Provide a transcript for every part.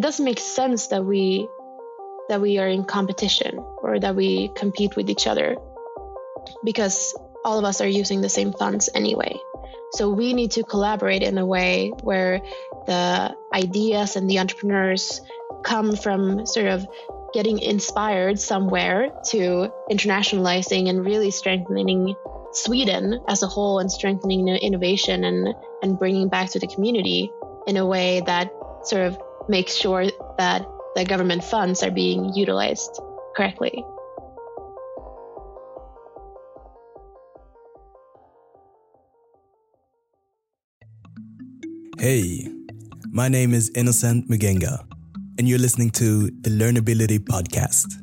it doesn't make sense that we that we are in competition or that we compete with each other because all of us are using the same funds anyway. So we need to collaborate in a way where the ideas and the entrepreneurs come from sort of getting inspired somewhere to internationalizing and really strengthening Sweden as a whole and strengthening innovation and, and bringing back to the community in a way that sort of makes sure that the government funds are being utilized correctly. Hey, my name is Innocent Mugenga, and you're listening to the Learnability Podcast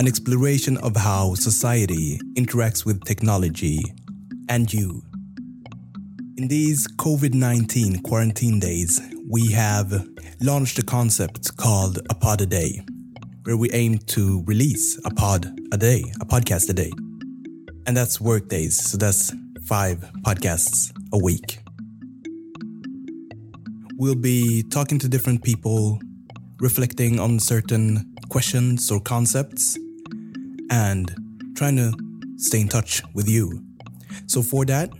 an exploration of how society interacts with technology and you. In these COVID 19 quarantine days, we have launched a concept called A Pod a Day, where we aim to release a pod a day, a podcast a day. And that's work days, so that's five podcasts a week. We'll be talking to different people, reflecting on certain questions or concepts, and trying to stay in touch with you. So, for that,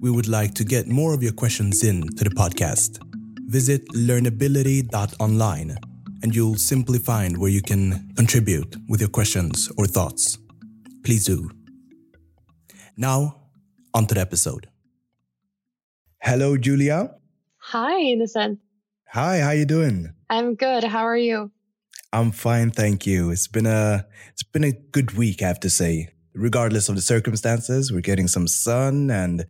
we would like to get more of your questions in to the podcast. Visit learnability.online and you'll simply find where you can contribute with your questions or thoughts. Please do. Now, on to the episode. Hello, Julia. Hi, Innocent. Hi, how you doing? I'm good. How are you? I'm fine, thank you. It's been a it's been a good week, I have to say. Regardless of the circumstances, we're getting some sun and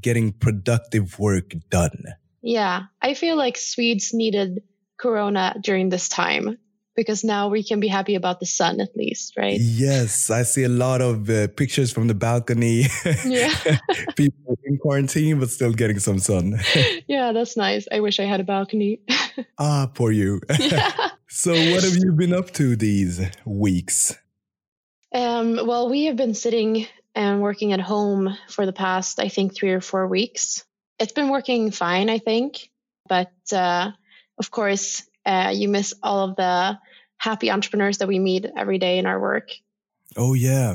getting productive work done. Yeah, I feel like Swedes needed corona during this time because now we can be happy about the sun at least, right? Yes, I see a lot of uh, pictures from the balcony. Yeah. People in quarantine, but still getting some sun. yeah, that's nice. I wish I had a balcony. ah, poor you. Yeah. So, what have you been up to these weeks? Um, well, we have been sitting and working at home for the past, I think, three or four weeks. It's been working fine, I think. But uh, of course, uh, you miss all of the happy entrepreneurs that we meet every day in our work. Oh, yeah.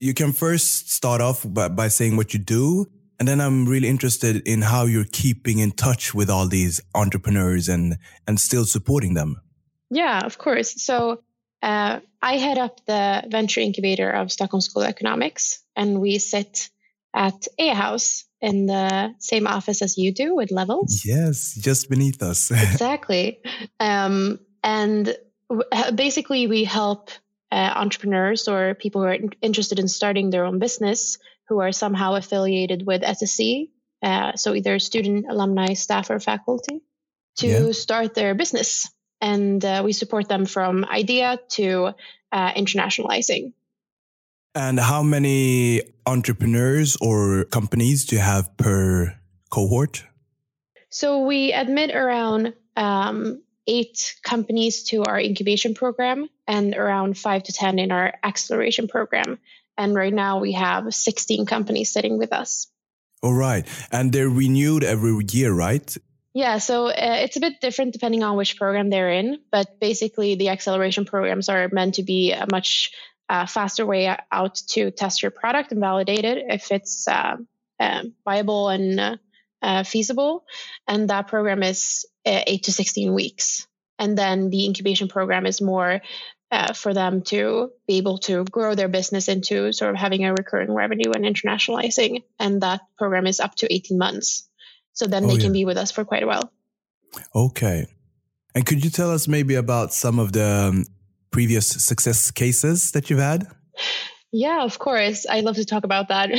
You can first start off by, by saying what you do. And then I'm really interested in how you're keeping in touch with all these entrepreneurs and, and still supporting them. Yeah, of course. So uh, I head up the venture incubator of Stockholm School of Economics, and we sit at A House in the same office as you do with levels. Yes, just beneath us. exactly. Um, and basically, we help uh, entrepreneurs or people who are interested in starting their own business who are somehow affiliated with SSE. Uh, so either student, alumni, staff, or faculty to yeah. start their business and uh, we support them from idea to uh, internationalizing. And how many entrepreneurs or companies do you have per cohort? So we admit around um, eight companies to our incubation program and around five to 10 in our acceleration program. And right now we have 16 companies sitting with us. All right. And they're renewed every year, right? Yeah, so uh, it's a bit different depending on which program they're in, but basically the acceleration programs are meant to be a much uh, faster way out to test your product and validate it if it's uh, um, viable and uh, uh, feasible. And that program is uh, eight to 16 weeks. And then the incubation program is more for them to be able to grow their business into sort of having a recurring revenue and internationalizing. And that program is up to 18 months. So then oh, they yeah. can be with us for quite a while. Okay. And could you tell us maybe about some of the um, previous success cases that you've had? Yeah, of course. I love to talk about that.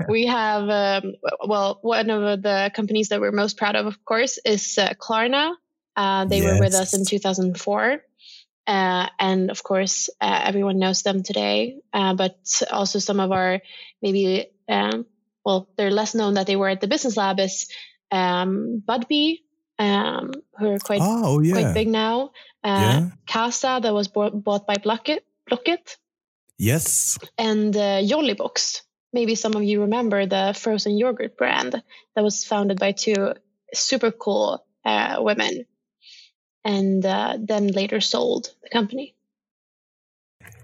we have, um, well, one of the companies that we're most proud of, of course, is uh, Klarna. Uh, they yes. were with us in 2004. Uh, and of course, uh, everyone knows them today. Uh, but also some of our maybe um, well, they're less known that they were at the business lab is um, Budbee, um, who are quite oh, yeah. quite big now. Uh, yeah. Qasa that was bought, bought by Blocket, Blocket. Yes. And uh, Jollybox. Maybe some of you remember the frozen yogurt brand that was founded by two super cool uh, women. and uh, then later sold the company.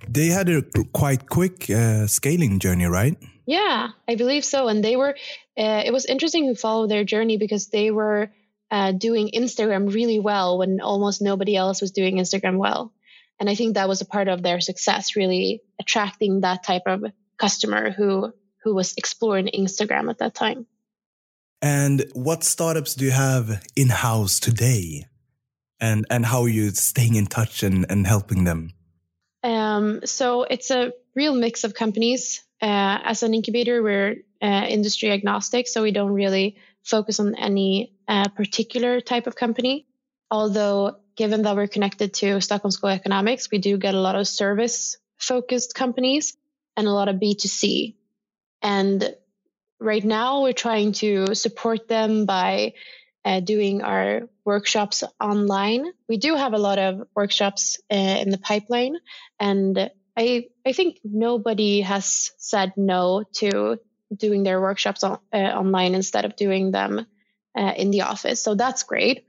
They had a quite quick uh, scaling journey, right? Yeah, I believe so. And they were, uh, it was interesting to follow their journey because they were uh, doing Instagram really well when almost nobody else was doing Instagram well. And I think that was a part of their success, really attracting that type of customer who who was exploring Instagram at that time. And what startups do you have in house today? And and how are you staying in touch and, and helping them? Um, so it's a real mix of companies. Uh, as an incubator, we're uh, industry agnostic, so we don't really focus on any uh, particular type of company. Although, given that we're connected to Stockholm School Economics, we do get a lot of service focused companies and a lot of B2C. And right now, we're trying to support them by uh, doing our workshops online. We do have a lot of workshops uh, in the pipeline, and I I think nobody has said no to doing their workshops on, uh, online instead of doing them uh, in the office. So that's great.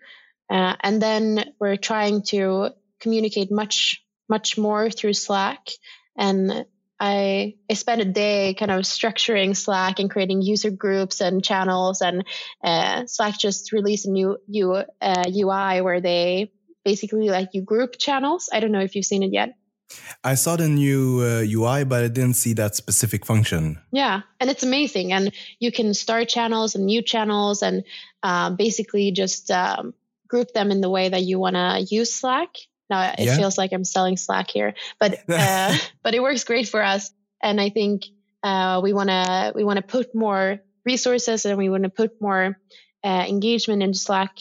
Uh, and then we're trying to communicate much much more through Slack and I I spent a day kind of structuring Slack and creating user groups and channels. And uh, Slack just released a new U, uh, UI where they basically like you group channels. I don't know if you've seen it yet. I saw the new uh, UI, but I didn't see that specific function. Yeah, and it's amazing. And you can start channels and mute channels, and uh, basically just um, group them in the way that you want to use Slack. Now it yeah. feels like I'm selling Slack here, but uh, but it works great for us. And I think uh, we want to we want to put more resources and we want to put more uh, engagement into Slack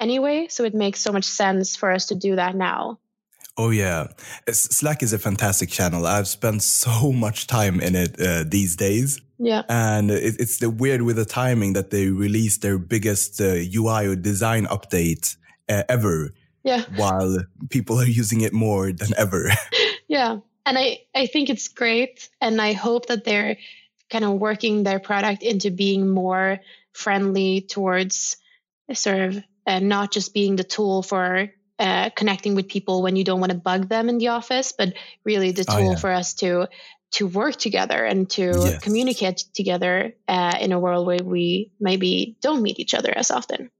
anyway. So it makes so much sense for us to do that now. Oh yeah, Slack is a fantastic channel. I've spent so much time in it uh, these days. Yeah, and it, it's the weird with the timing that they released their biggest uh, UI or design update uh, ever yeah. While people are using it more than ever. yeah. And I, I think it's great. And I hope that they're kind of working their product into being more friendly towards sort of uh, not just being the tool for uh, connecting with people when you don't want to bug them in the office, but really the oh, tool oh, yeah. for us to to work together and to yes. communicate together uh, in a world where we maybe don't meet each other as often.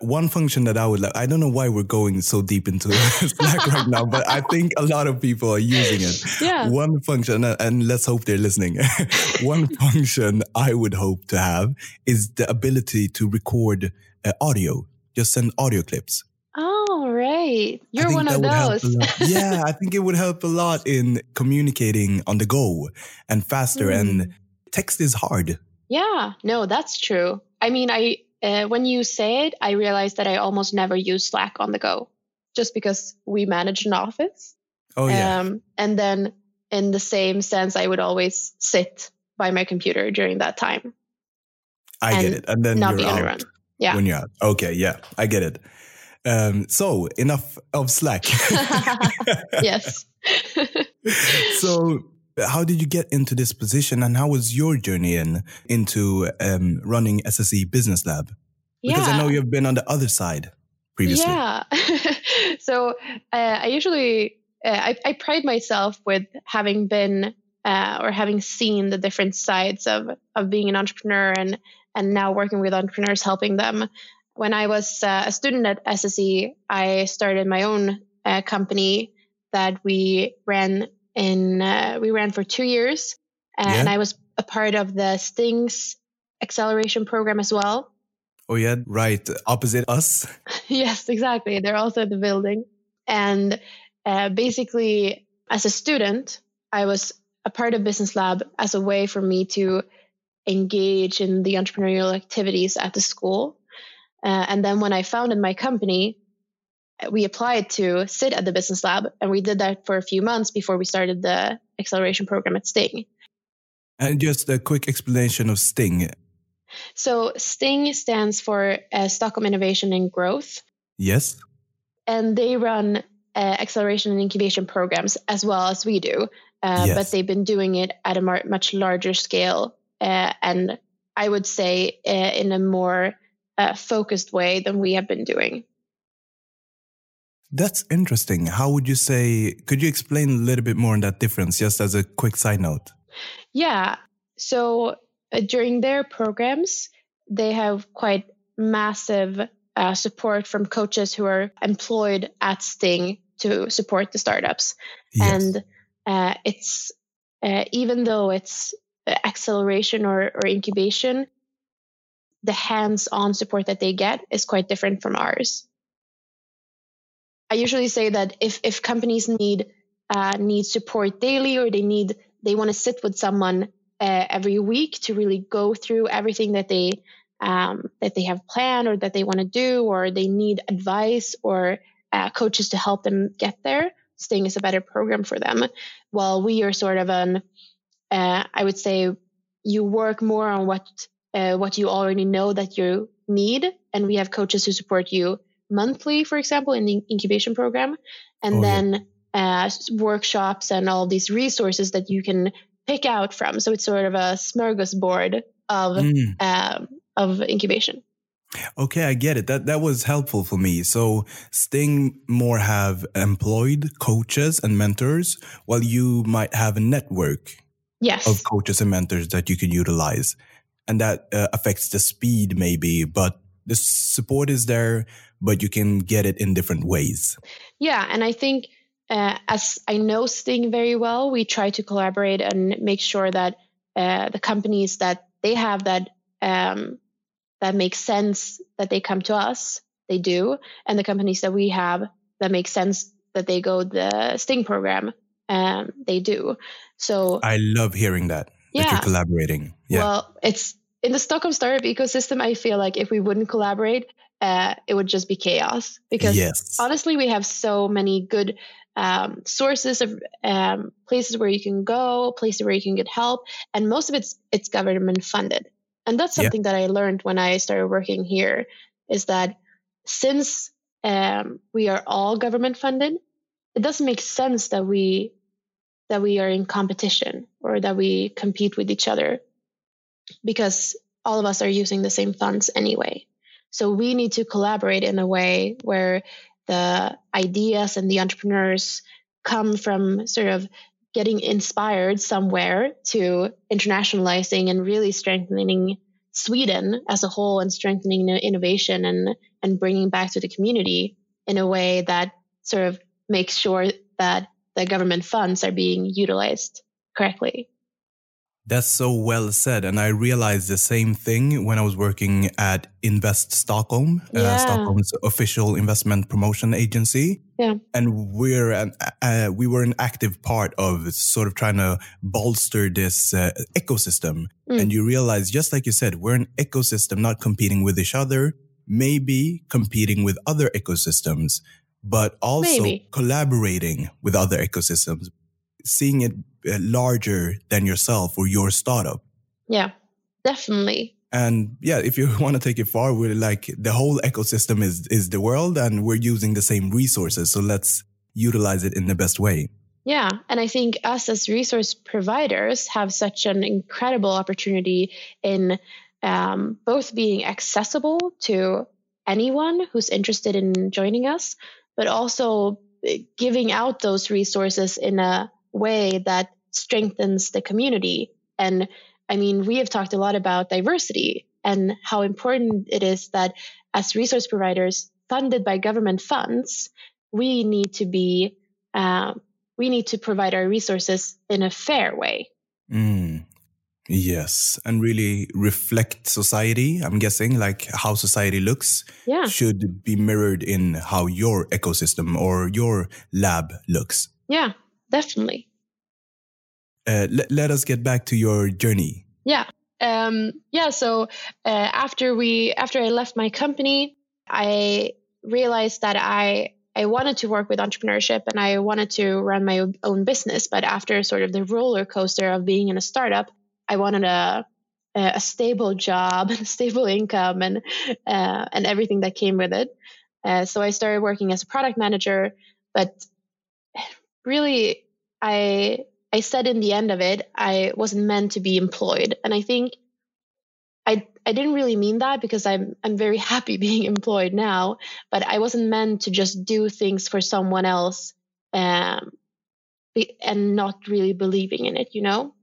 One function that I would like, I don't know why we're going so deep into Slack right now, but I think a lot of people are using it. Yeah. One function, and let's hope they're listening. One function I would hope to have is the ability to record uh, audio, just send audio clips. Right. You're one of those. yeah, I think it would help a lot in communicating on the go and faster. Mm. And hmm. text is hard. Yeah, no, that's true. I mean, I uh, when you say it, I realized that I almost never use Slack on the go, just because we manage an office. Oh yeah. Um, and then in the same sense, I would always sit by my computer during that time. I get it, and then not you're out Yeah. When you're out. Okay, yeah, I get it. Um, so enough of Slack. yes. so how did you get into this position and how was your journey in into um, running SSE Business Lab? Because yeah. I know you've been on the other side previously. Yeah. so uh, I usually uh, I, I, pride myself with having been uh, or having seen the different sides of of being an entrepreneur and and now working with entrepreneurs, helping them. When I was uh, a student at SSE, I started my own uh, company that we ran in uh, we ran for two years, yeah. and I was a part of the Stings acceleration program as well. Oh yeah, right, opposite us. yes, exactly. They're also in the building, and uh, basically, as a student, I was a part of Business Lab as a way for me to engage in the entrepreneurial activities at the school. Uh, and then when I founded my company, we applied to sit at the business lab and we did that for a few months before we started the acceleration program at sting. And just a quick explanation of sting. So sting stands for uh, stockholm innovation and growth. Yes. And they run uh, acceleration and incubation programs as well as we do uh, yes. but they've been doing it at a mar- much larger scale uh, and i would say uh, in a more uh, focused way than we have been doing That's interesting. How would you say? Could you explain a little bit more on that difference, just as a quick side note? Yeah. So uh, during their programs, they have quite massive uh, support from coaches who are employed at Sting to support the startups. Yes. And uh, it's uh, even though it's acceleration or, or incubation, the hands on support that they get is quite different from ours. I usually say that if, if companies need uh, need support daily or they need they want to sit with someone uh, every week to really go through everything that they um, that they have planned or that they want to do or they need advice or uh, coaches to help them get there Sting is a better program for them while we are sort of an uh, i would say you work more on what uh, what you already know that you need and we have coaches who support you monthly for example in the incubation program and oh, then yeah uh, workshops and all these resources that you can pick out from. So it's sort of a smorgasbord of mm. uh, of incubation. Okay, I get it. That that was helpful for me. So Sting more have employed coaches and mentors, while you might have a network yes. of coaches and mentors that you can utilize, and that uh, affects the speed maybe, but the support is there, but you can get it in different ways. Yeah, and I think uh, as I know Sting very well, we try to collaborate and make sure that uh, the companies that they have that um, that make sense that they come to us, they do, and the companies that we have that make sense that they go the Sting program, um, they do. So I love hearing that. Yeah, that you're collaborating. Yeah. Well, it's in the Stockholm startup ecosystem. I feel like if we wouldn't collaborate, uh, it would just be chaos because yes. honestly, we have so many good um, sources of um, places where you can go, places where you can get help, and most of it's it's government funded. And that's something yeah. that I learned when I started working here is that since um, we are all government funded, it doesn't make sense that we that we are in competition or that we compete with each other because all of us are using the same funds anyway. So we need to collaborate in a way where the ideas and the entrepreneurs come from sort of getting inspired somewhere to internationalizing and really strengthening Sweden as a whole and strengthening innovation and and bringing back to the community in a way that sort of makes sure that the government funds are being utilized correctly. That's so well said. And I realized the same thing when I was working at Invest Stockholm, uh, yeah. uh, Stockholm's official investment promotion agency. Yeah. And we're an, uh, we were an active part of sort of trying to bolster this uh, ecosystem. Mm. And you realize, just like you said, we're an ecosystem, not competing with each other, maybe competing with other ecosystems, but also maybe. collaborating with other ecosystems seeing it larger than yourself or your startup. Yeah, definitely. And yeah, if you want to take it far, we're like the whole ecosystem is is the world, and we're using the same resources. So let's utilize it in the best way. Yeah, and I think us as resource providers have such an incredible opportunity in um, both being accessible to anyone who's interested in joining us, but also giving out those resources in a way that strengthens the community. And I mean, we have talked a lot about diversity and how important it is that as resource providers funded by government funds, we need to be uh, we need to provide our resources in a fair way. Mm. Yes, and really reflect society. I'm guessing like how society looks yeah. should be mirrored in how your ecosystem or your lab looks. Yeah, definitely. Uh, let, let us get back to your journey. Yeah. Um, yeah. So uh, after we after I left my company, I realized that I I wanted to work with entrepreneurship and I wanted to run my own business. But after sort of the roller coaster of being in a startup, I wanted a a stable job, a stable income, and uh, and everything that came with it. Uh, so I started working as a product manager, but really I I said in the end of it, I wasn't meant to be employed. And I think I I didn't really mean that because I'm I'm very happy being employed now, but I wasn't meant to just do things for someone else um, be, and not really believing in it, you know.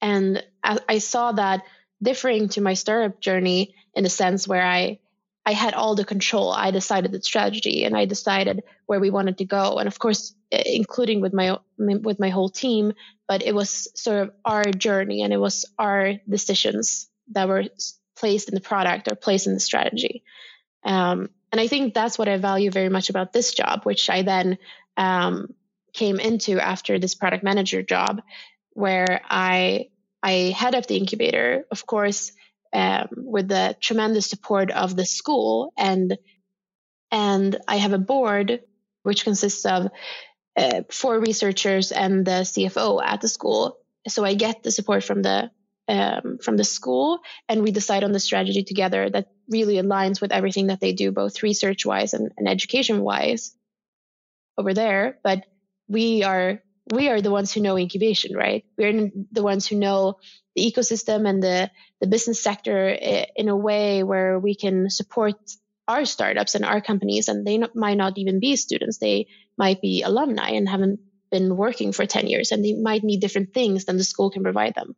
And I, I saw that differing to my startup journey in a sense where I I had all the control. I decided the strategy and I decided where we wanted to go, and of course, including with my with my whole team. But it was sort of our journey, and it was our decisions that were placed in the product or placed in the strategy. Um, and I think that's what I value very much about this job, which I then um, came into after this product manager job, where I I head up the incubator, of course, um, with the tremendous support of the school, and and I have a board which consists of uh, four researchers and the CFO at the school. So I get the support from the um, from the school, and we decide on the strategy together that really aligns with everything that they do, both research wise and, and education wise over there. But we are we are the ones who know incubation, right? We're the ones who know the ecosystem and the the business sector in a way where we can support our startups and our companies, and they might not even be students; they might be alumni and haven't been working for 10 years and they might need different things than the school can provide them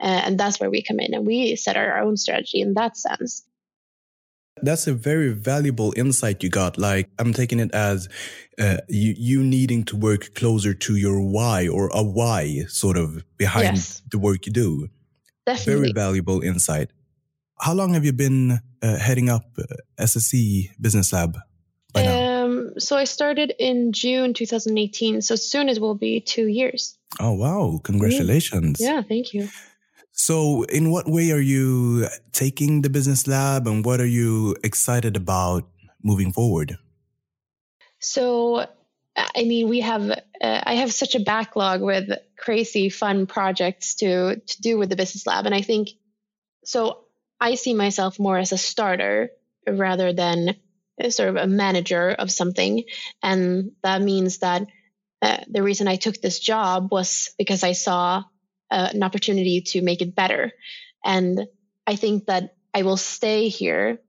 uh, and that's where we come in and we set our own strategy in that sense. That's a very valuable insight you got. Like I'm taking it as uh, you you needing to work closer to your why or a why sort of behind yes. the work you do. Definitely. Very valuable insight. How long have you been uh, heading up uh, SSE Business Lab by now? Um, so I started in June 2018. So soon it will be two years. Oh wow! Congratulations. Yeah, thank you. So, in what way are you taking the business lab and what are you excited about moving forward? So, I mean, we have, uh, I have such a backlog with crazy fun projects to, to do with the business lab. And I think, so I see myself more as a starter rather than sort of a manager of something. And that means that uh, the reason I took this job was because I saw uh, an opportunity to make it better. And I think that I will stay here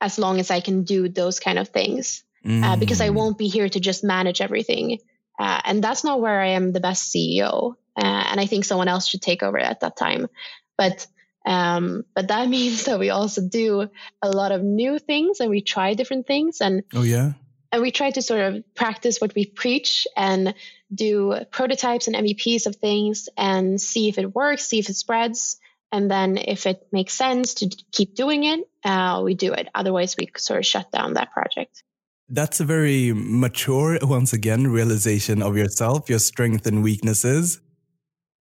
as long as I can do those kind of things mm. uh, because I won't be here to just manage everything. Uh, and that's not where I am the best CEO. Uh, and I think someone else should take over at that time. But um, but that means that we also do a lot of new things and we try different things and oh yeah and we try to sort of practice what we preach and do prototypes and MVPs of things and see if it works, see if it spreads. And then if it makes sense to keep doing it, uh, we do it. Otherwise, we sort of shut down that project. That's a very mature, once again, realization of yourself, your strengths and weaknesses.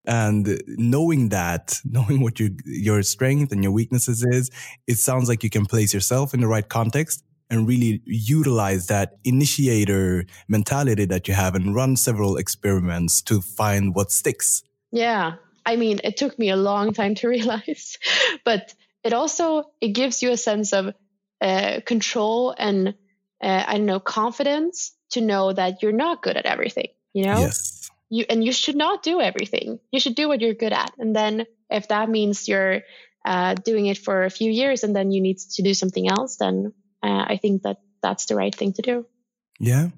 And knowing that, knowing what your, your strength and your weaknesses is, it sounds like you can place yourself in the right context and really utilize that initiator mentality that you have and run several experiments to find what sticks. Yeah. I mean, it took me a long time to realize, but it also it gives you a sense of uh, control and uh, I don't know confidence to know that you're not good at everything. You know, yes. You and you should not do everything. You should do what you're good at, and then if that means you're uh, doing it for a few years and then you need to do something else, then uh, I think that that's the right thing to do. Yeah.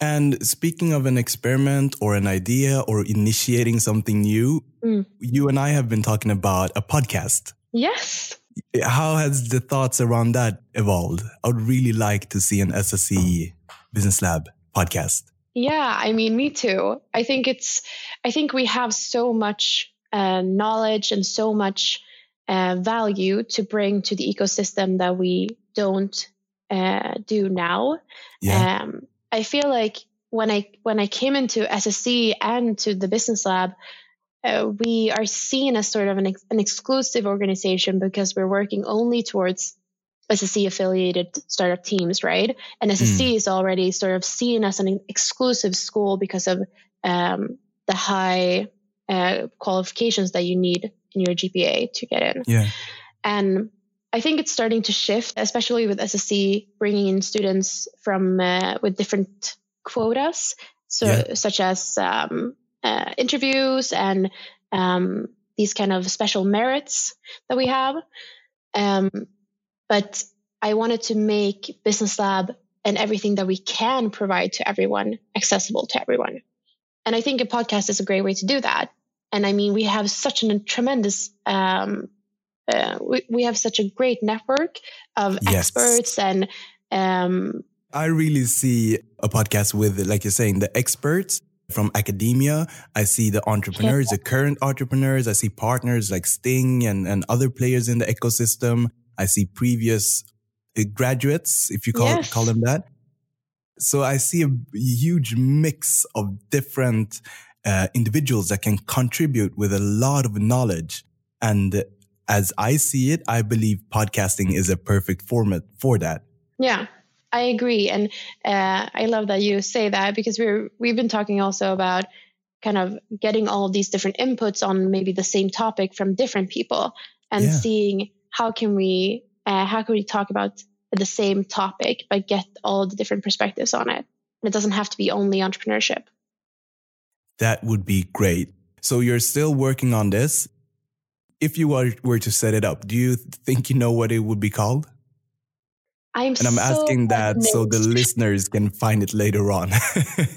And speaking of an experiment or an idea or initiating something new, mm. you and I have been talking about a podcast. Yes. How has the thoughts around that evolved? I would really like to see an SSE Business Lab podcast. Yeah, I mean, me too. I think it's, I think we have so much uh, knowledge and so much uh, value to bring to the ecosystem that we don't uh, do now. Yeah. Um, I feel like when I when I came into SSE and to the business lab, uh, we are seen as sort of an, ex- an exclusive organization because we're working only towards SSE affiliated startup teams, right? And SSE mm. is already sort of seen as an exclusive school because of um, the high uh, qualifications that you need in your GPA to get in. Yeah. And I think it's starting to shift, especially with SSE bringing in students from uh, with different quotas, so yeah. such as um, uh, interviews and um, these kind of special merits that we have. Um, but I wanted to make Business Lab and everything that we can provide to everyone accessible to everyone. And I think a podcast is a great way to do that. And I mean, we have such a tremendous, um, uh, we, we have such a great network of yes. experts and. Um, I really see a podcast with, like you're saying, the experts from academia. I see the entrepreneurs, yeah. the current entrepreneurs. I see partners like Sting and, and other players in the ecosystem. I see previous uh, graduates, if you call, yes. call them that. So I see a huge mix of different uh, individuals that can contribute with a lot of knowledge. And as I see it, I believe podcasting is a perfect format for that. Yeah, I agree, and uh, I love that you say that because we're we've been talking also about kind of getting all these different inputs on maybe the same topic from different people and yeah. seeing how can we uh, how can we talk about the same topic but get all the different perspectives on it. And it doesn't have to be only entrepreneurship. That would be great. So you're still working on this. If you were, were to set it up, do you think you know what it would be called? I'm and I'm so asking that so the listeners can find it later on.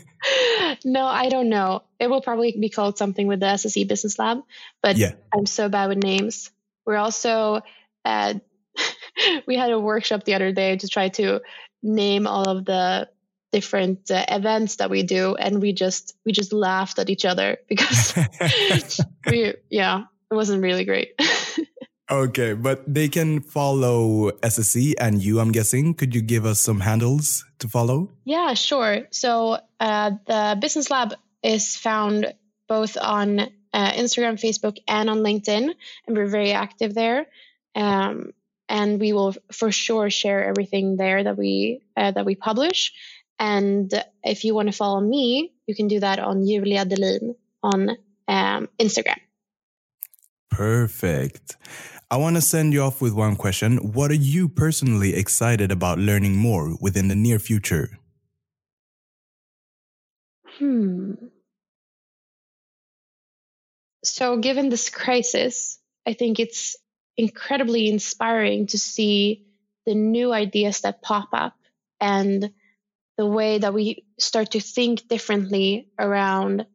no, I don't know. It will probably be called something with the SSE Business Lab, but yeah. I'm so bad with names. We're also uh, we had a workshop the other day to try to name all of the different uh, events that we do and we just we just laughed at each other because we yeah it wasn't really great. Okay but they can follow SSE and you i'm guessing. Could you give us some handles to follow? Yeah sure. So uh, the business lab is found both on uh, instagram facebook and on linkedin and we're very active there um, and we will for sure share everything there that we uh, that we publish. And if you want to follow me, you can do that on Julia Delin on um, Instagram. Perfect. I want to send you off with one question. What are you personally excited about learning more within the near future? Hmm. So, given this crisis, I think it's incredibly inspiring to see the new ideas that pop up and the way that we start to think differently around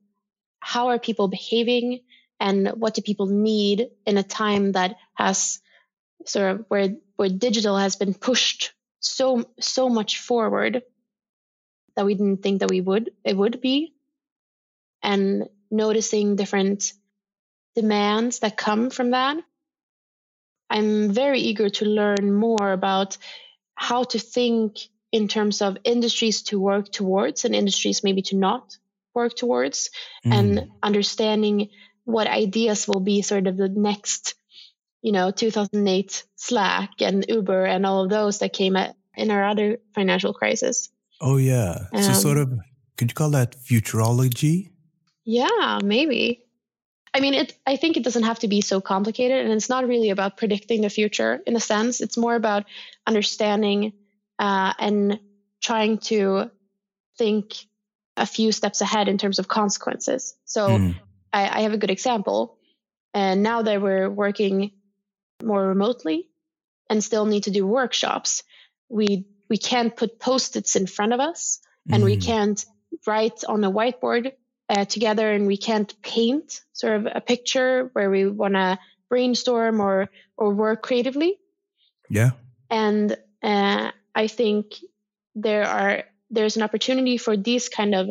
how are people behaving and what do people need in a time that has sort of where where digital has been pushed so so much forward that we didn't think that we would it would be. And noticing different demands that come from that I'm very eager to learn more about how to think in terms of industries to work towards and industries maybe to not work towards mm. and understanding what ideas will be sort of the next you know 2008 slack and uber and all of those that came at, in our other financial crisis. Oh yeah. Um, so sort of could you call that futurology? Yeah maybe I mean, it. I think it doesn't have to be so complicated, and it's not really about predicting the future in a sense. It's more about understanding uh, and trying to think a few steps ahead in terms of consequences. So, mm. I, I, have a good example. And now that we're working more remotely and still need to do workshops, we we can't put post-its in front of us, mm. and we hmm. can't write on a whiteboard uh, together and we can't paint sort of a picture where we want to brainstorm or or work creatively yeah and uh, i think there are there's an opportunity for these kind of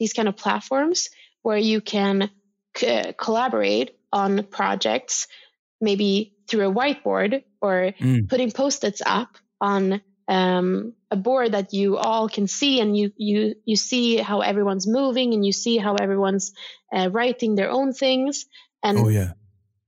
these kind of platforms where you can c- collaborate on projects maybe through a whiteboard or mm. putting post-its up on um, a board that you all can see and you you you see how everyone's moving and you see how everyone's uh, writing their own things and oh yeah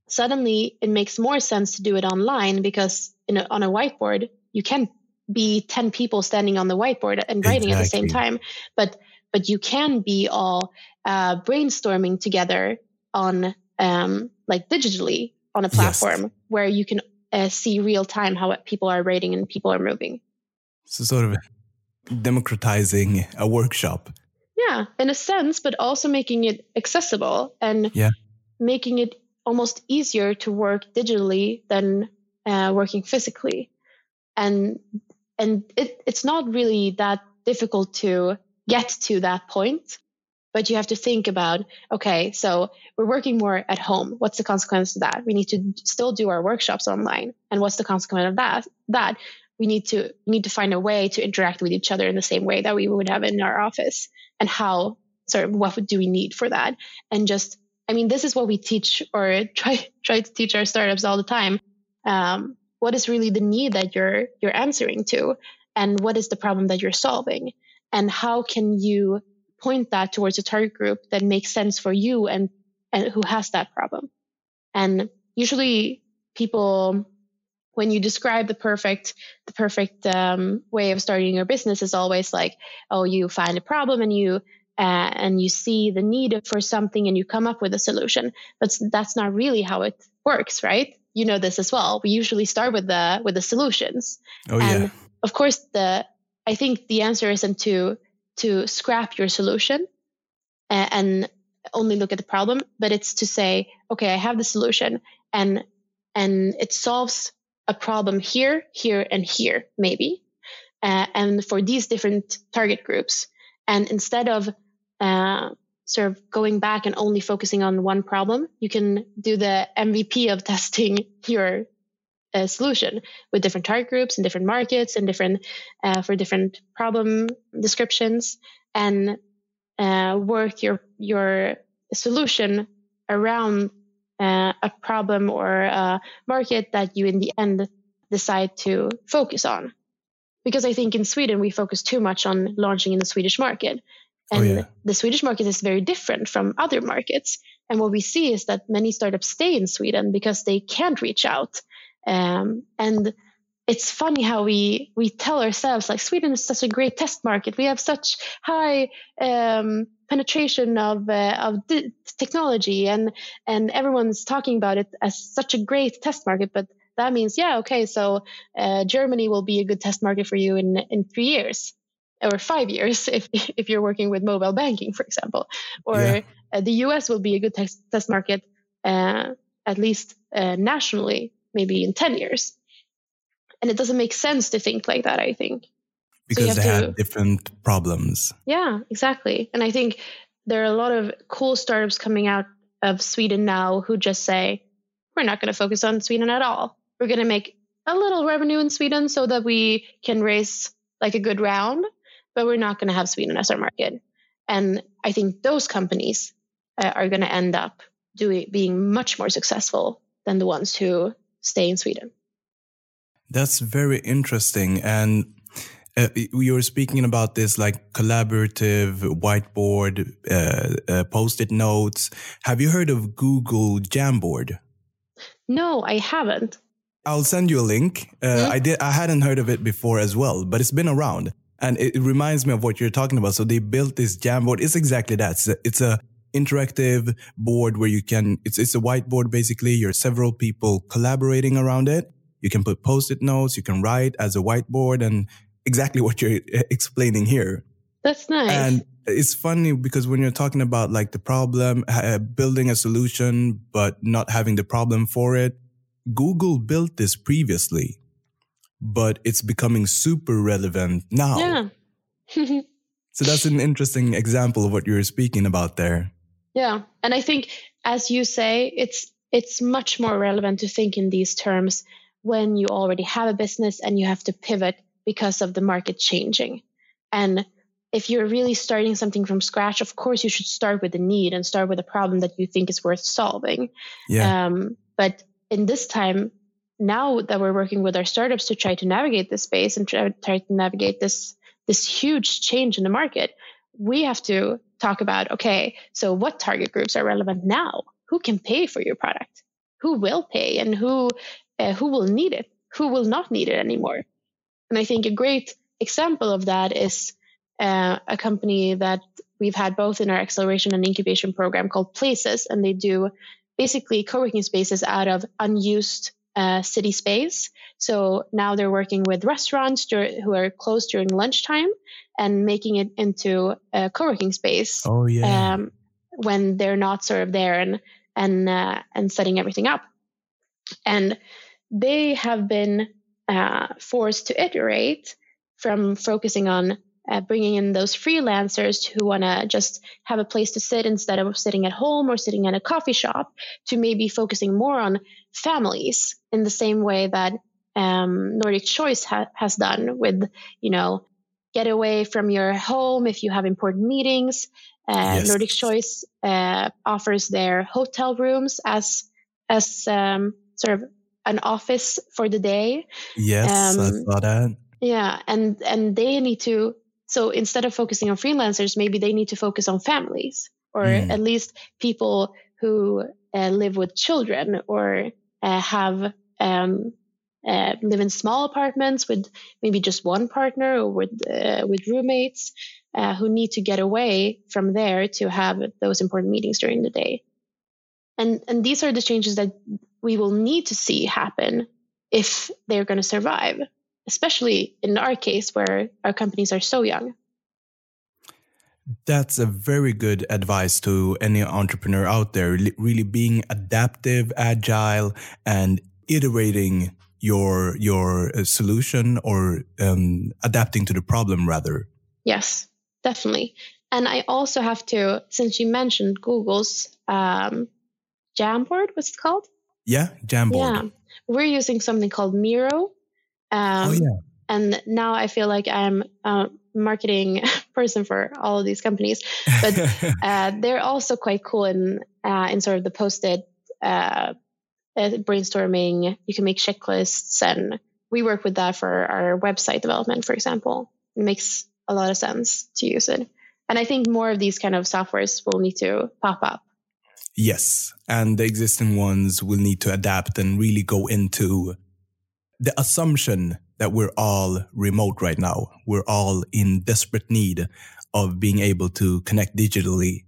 suddenly it makes more sense to do it online because in a, on a whiteboard you can be 10 people standing on the whiteboard and writing exactly. at the same time but but you can be all uh, brainstorming together on um, like digitally on a platform yes. where you can uh, see real time how people are writing and people are moving so sort of democratizing a workshop. Yeah, in a sense, but also making it accessible and yeah. making it almost easier to work digitally than uh, working physically, and and it, it's not really that difficult to get to that point but you have to think about okay so we're working more at home. What's the consequence of that? We need to still do our workshops online. And what's the consequence of that that we need to need to find a way to interact with each other in the same way that we would have in our office. And how sort of what do we need for that? And just i mean this is what we teach or try try to teach our startups all the time. Um, what is really the need that you're you're answering to? And what is the problem that you're solving? And how can you point that towards a target group that makes sense for you and and who has that problem? And usually people when you describe the perfect the perfect um, way of starting your business is always like oh you find a problem and you uh, and you see the need for something and you come up with a solution. But that's not really how it works right? You know this as well. We usually start with the with the solutions. Oh and yeah of course the i think the answer isn't to to scrap your solution and, and only look at the problem but it's to say okay i have the solution and and it solves a problem here here and here maybe uh, and for these different target groups. And instead of uh, sort of going back and only focusing on one problem you can do the mvp of testing your uh, solution with different target groups and different markets and different uh, for different problem descriptions and uh, work your your solution around uh, a problem or a market that you in the end decide to focus on because i think in sweden we focus too much on launching in the swedish market Oh, and yeah. the swedish market is very different from other markets and what we see is that many startups stay in sweden because they can't reach out um, and it's funny how we we tell ourselves like Sweden is such a great test market. We have such high um, penetration of uh, of di- technology, and and everyone's talking about it as such a great test market. But that means, yeah, okay, so uh, Germany will be a good test market for you in in three years or five years if if you're working with mobile banking, for example, or Yeah. uh, the US will be a good test test market uh, at least uh, nationally, maybe in ten years. And it doesn't make sense to think like that. I think. Because have they to- had different problems Yeah, exactly. And I think there are a lot of cool startups coming out of Sweden now who just say, we're not going to focus on Sweden at all. We're going to make a little revenue in Sweden so that we can raise like a good round, but we're not going to have Sweden as our market. And I think those companies uh, are going to end up doing being much more successful than the ones who stay in Sweden. That's very interesting. And uh, you were speaking about this like collaborative whiteboard, uh, uh, post-it notes. Have you heard of Google Jamboard? No, I haven't. I'll send you a link. Uh, Mhm. I did. I hadn't heard of it before as well, but it's been around, and it, it reminds me of what you're talking about. So they built this Jamboard. It's exactly that. It's a, it's a interactive board where you can. It's it's a whiteboard basically. You're several people collaborating around it. You can put post-it notes. You can write as a whiteboard, and exactly what you're uh, explaining here. That's nice. And it's funny because when you're talking about like the problem, uh, building a solution, but not having the problem for it, Google built this previously, but it's becoming super relevant now. yeah. So that's an interesting example of what you're speaking about there. Yeah, and I think, as you say, it's it's much more relevant to think in these terms when you already have a business and you have to pivot because of the market changing. And if you're really starting something from scratch, of course you should start with the need and start with a problem that you think is worth solving. Yeah. Um, but in this time, now that we're working with our startups to try to navigate this space and try, try to navigate this this huge change in the market, we have to talk about okay, so what target groups are relevant now? Who can pay for your product? Who will pay, and who uh, who will need it? Who will not need it anymore? And I think a great example of that is uh, a company that we've had both in our acceleration and incubation program called Places, and they do basically co-working spaces out of unused uh, city space. So now they're working with restaurants dur- who are closed during lunchtime and making it into a co-working space oh yeah. um, when they're not sort of there and and uh, and setting everything up. And they have been uh, forced to iterate from focusing on uh, bringing in those freelancers who want to just have a place to sit instead of sitting at home or sitting in a coffee shop to maybe focusing more on families in the same way that um, Nordic Choice ha- has done with, you know, get away from your home if you have important meetings. Uh, yes. Nordic Choice uh, offers their hotel rooms as as um, sort of an office for the day. Yes, um, I saw that. Yeah, and and they need to so instead of focusing on freelancers, maybe they need to focus on families or mm. at least people who uh, live with children or uh, have um, uh, live in small apartments with maybe just one partner or with uh, with roommates uh, who need to get away from there to have those important meetings during the day. And and these are the changes that we will need to see happen if they're going to survive especially in our case where our companies are so young. That's a very good advice to any entrepreneur out there, really being adaptive, agile, and iterating your your uh, solution or um, adapting to the problem rather. Yes, definitely. And I also have to, since you mentioned Google's um, Jamboard, what's it called? Yeah, Jamboard. Yeah, we're using something called Miro, um, oh, yeah. And now I feel like I'm a marketing person for all of these companies, but uh, they're also quite cool in uh, in sort of the Post-it uh, uh, brainstorming. You can make checklists, and we work with that for our website development, for example. It makes a lot of sense to use it, and I think more of these kind of softwares will need to pop up. Yes, and the existing ones will need to adapt and really go into the assumption that we're all remote right now. We're all in desperate need of being able to connect digitally.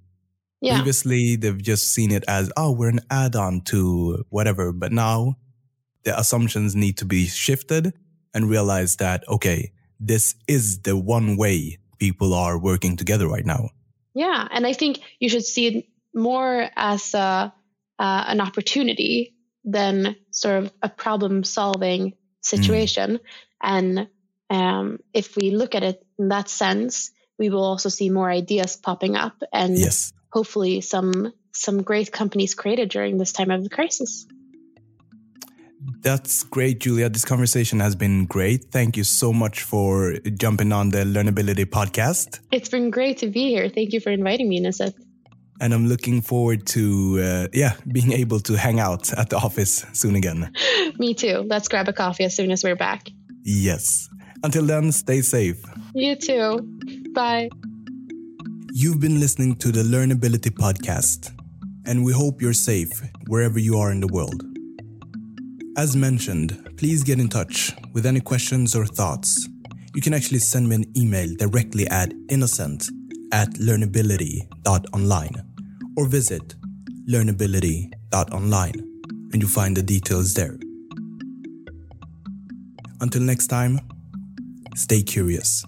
Yeah. Previously, they've just seen it as, oh, we're an add on to whatever. But now the assumptions need to be shifted and realize that, okay, this is the one way people are working together right now. Yeah. And I think you should see it more as a, uh, an opportunity than sort of a problem solving situation. Mm. And um, if we look at it in that sense, we will also see more ideas popping up and yes. hopefully some some great companies created during this time of the crisis. That's great, Julia. This conversation has been great. Thank you so much for jumping on the Learnability podcast. It's been great to be here. Thank you for inviting me, Nisset and I'm looking forward to uh, yeah being able to hang out at the office soon again. Me too. Let's grab a coffee as soon as we're back. Yes. Until then, stay safe. You too. Bye. You've been listening to the Learnability podcast, and we hope you're safe wherever you are in the world. As mentioned, please get in touch with any questions or thoughts. You can actually send me an email directly at innocent at learnability.online or visit learnability.online and you'll find the details there. Until next time, stay curious.